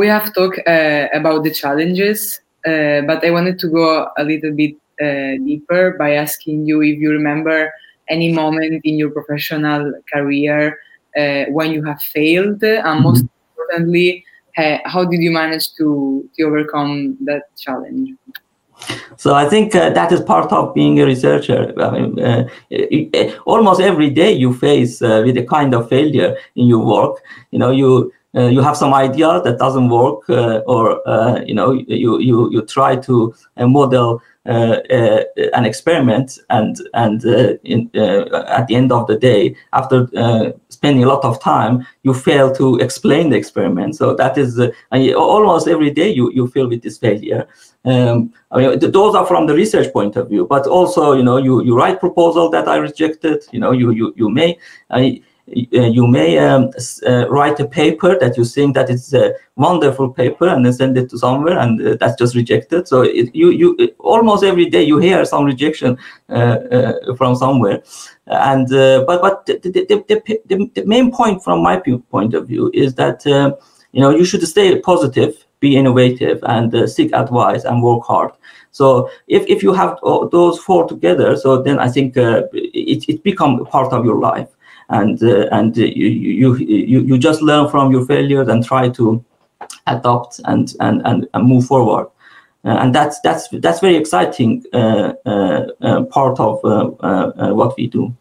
have talked uh, about the challenges, uh, but I wanted to go a little bit uh, deeper by asking you if you remember any moment in your professional career uh, when you have failed, and mm-hmm. most importantly, how did you manage to, to overcome that challenge? So I think uh, that is part of being a researcher. I mean, uh, almost every day you face uh, with a kind of failure in your work. You know, you uh, you have some idea that doesn't work, uh, or uh, you know, you you you try to model uh, uh, an experiment and and in, at the end of the day after spending a lot of time you fail to explain the experiment. So that is almost every day you you feel with this failure. Um, I mean, those are from the research point of view, but also, you know, you, you write proposal that I rejected, you know, you, you, you may, I, you may um, uh, write a paper that you think that it's a wonderful paper and then send it to somewhere and uh, that's just rejected. So it, you you almost every day you hear some rejection uh, uh, from somewhere. And uh, but but the, the, the, the, main point from my point of view is that you know you should stay positive be innovative and seek advice and work hard. So if, if you have those four together so then i think it, it become part of your life and uh, and you, you you just learn from your failures and try to adopt and and and, and move forward. Uh, and that's that's that's very exciting uh, part of what we do.